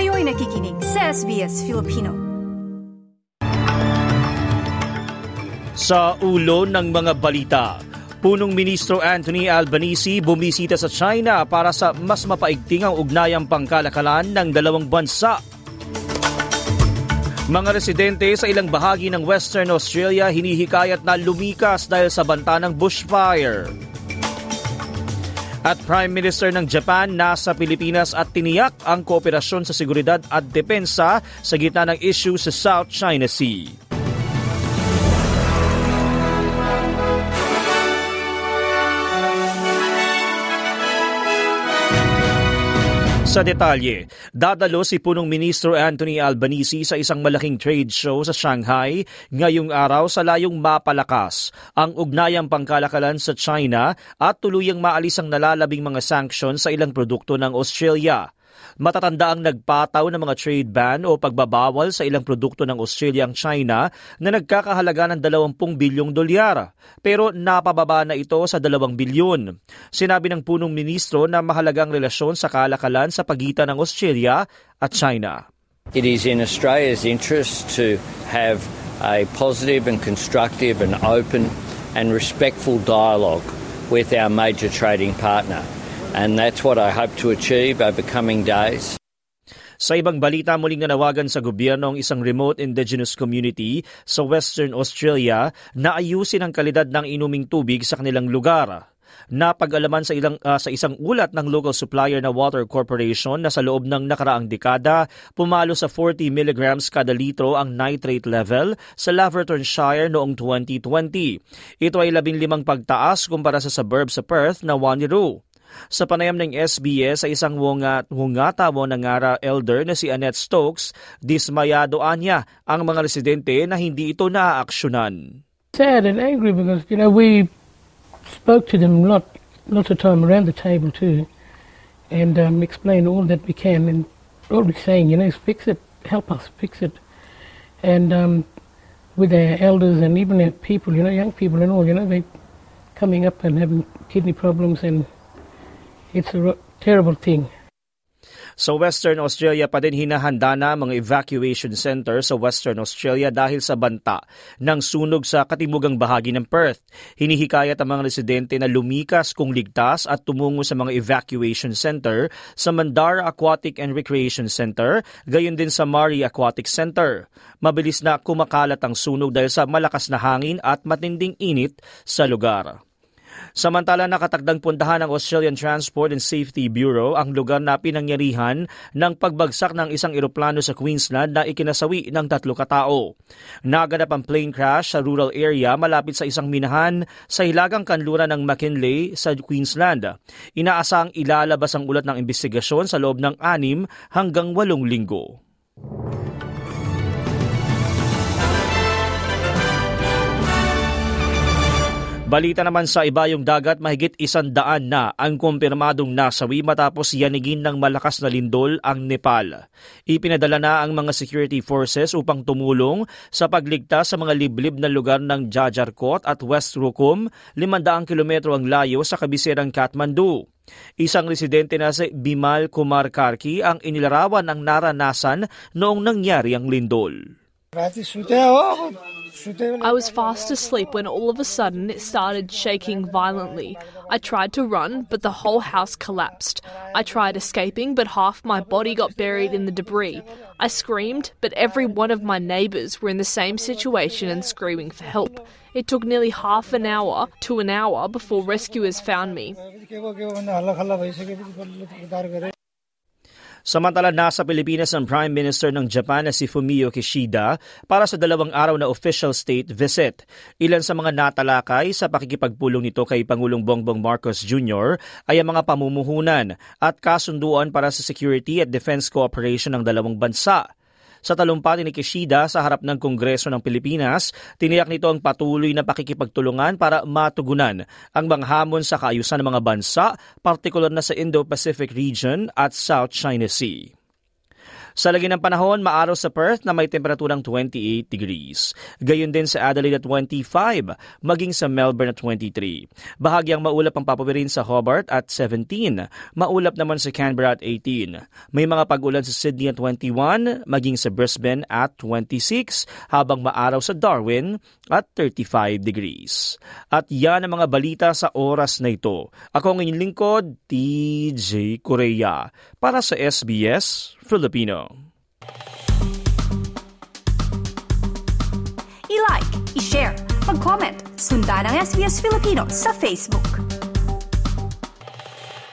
Kayo'y nakikinig sa SBS Filipino. Sa ulo ng mga balita, Punong Ministro Anthony Albanese bumisita sa China para sa mas mapaigting ang ugnayang pangkalakalan ng dalawang bansa. Mga residente sa ilang bahagi ng Western Australia hinihikayat na lumikas dahil sa banta ng bushfire. At Prime Minister ng Japan nasa Pilipinas at tiniyak ang kooperasyon sa seguridad at depensa sa gitna ng issue sa South China Sea. Sa detalye, dadalo si punong ministro Anthony Albanese sa isang malaking trade show sa Shanghai ngayong araw sa layong mapalakas ang ugnayang pangkalakalan sa China at tuluyang maalis ang nalalabing mga sanctions sa ilang produkto ng Australia. Matatanda ang nagpataw ng mga trade ban o pagbabawal sa ilang produkto ng Australia ang China na nagkakahalaga ng 20 bilyong dolyar. Pero napababa na ito sa 2 bilyon. Sinabi ng punong ministro na mahalagang relasyon sa kalakalan sa pagitan ng Australia at China. It is in Australia's interest to have a positive and constructive and open and respectful dialogue with our major trading partner. And that's what I hope to achieve over coming days. Sa ibang balita, muling nanawagan sa gobyerno ang isang remote indigenous community sa Western Australia na ayusin ang kalidad ng inuming tubig sa kanilang lugar. Napag-alaman sa, ilang, uh, sa isang ulat ng local supplier na Water Corporation na sa loob ng nakaraang dekada, pumalo sa 40 mg kada litro ang nitrate level sa Lavertonshire noong 2020. Ito ay labing limang pagtaas kumpara sa suburb sa Perth na Wanneroo. Sa panayam ng SBS sa isang wungat, wungatawo ng Ngara elder na si Annette Stokes, dismayado anya ang mga residente na hindi ito naaaksyonan. Sad and angry because, you know, we spoke to them lot, lots of time around the table too and um, explained all that we can and all we're saying, you know, is fix it, help us fix it. And um, with our elders and even our people, you know, young people and all, you know, they coming up and having kidney problems and It's a terrible thing. Sa Western Australia pa din hinahanda na mga evacuation center sa Western Australia dahil sa banta ng sunog sa katimugang bahagi ng Perth. Hinihikayat ang mga residente na lumikas kung ligtas at tumungo sa mga evacuation center sa Mandara Aquatic and Recreation Center, gayon din sa Mari Aquatic Center. Mabilis na kumakalat ang sunog dahil sa malakas na hangin at matinding init sa lugar. Samantala nakatagdang puntahan ng Australian Transport and Safety Bureau ang lugar na pinangyarihan ng pagbagsak ng isang eroplano sa Queensland na ikinasawi ng tatlo katao. Naganap ang plane crash sa rural area malapit sa isang minahan sa hilagang kanluran ng McKinley sa Queensland. Inaasang ilalabas ang ulat ng investigasyon sa loob ng anim hanggang walong linggo. Balita naman sa ibayong dagat, mahigit isang daan na ang kumpirmadong nasawi matapos yanigin ng malakas na lindol ang Nepal. Ipinadala na ang mga security forces upang tumulong sa pagligtas sa mga liblib na lugar ng Jajarkot at West Rukum, 500 kilometro ang layo sa kabisirang Kathmandu. Isang residente na si Bimal Kumar Karki ang inilarawan ang naranasan noong nangyari ang lindol. I was fast asleep when all of a sudden it started shaking violently. I tried to run, but the whole house collapsed. I tried escaping, but half my body got buried in the debris. I screamed, but every one of my neighbours were in the same situation and screaming for help. It took nearly half an hour to an hour before rescuers found me. Samantala nasa Pilipinas ang Prime Minister ng Japan na si Fumio Kishida para sa dalawang araw na official state visit. Ilan sa mga natalakay sa pakikipagpulong nito kay Pangulong Bongbong Marcos Jr. ay ang mga pamumuhunan at kasunduan para sa security at defense cooperation ng dalawang bansa. Sa talumpati ni Kishida sa harap ng Kongreso ng Pilipinas, tiniyak nito ang patuloy na pakikipagtulungan para matugunan ang mga hamon sa kaayusan ng mga bansa, partikular na sa Indo-Pacific region at South China Sea. Sa lagi ng panahon, maaraw sa Perth na may temperaturang 28 degrees. Gayon din sa Adelaide at 25, maging sa Melbourne at 23. Bahagyang maulap ang papawirin sa Hobart at 17. Maulap naman sa Canberra at 18. May mga pag-ulan sa Sydney at 21, maging sa Brisbane at 26, habang maaraw sa Darwin at 35 degrees. At yan ang mga balita sa oras na ito. Ako ang inyong lingkod, TJ Korea, para sa SBS Filipino. I-like, i-share, mag-comment, sundan ang SBS Filipino sa Facebook.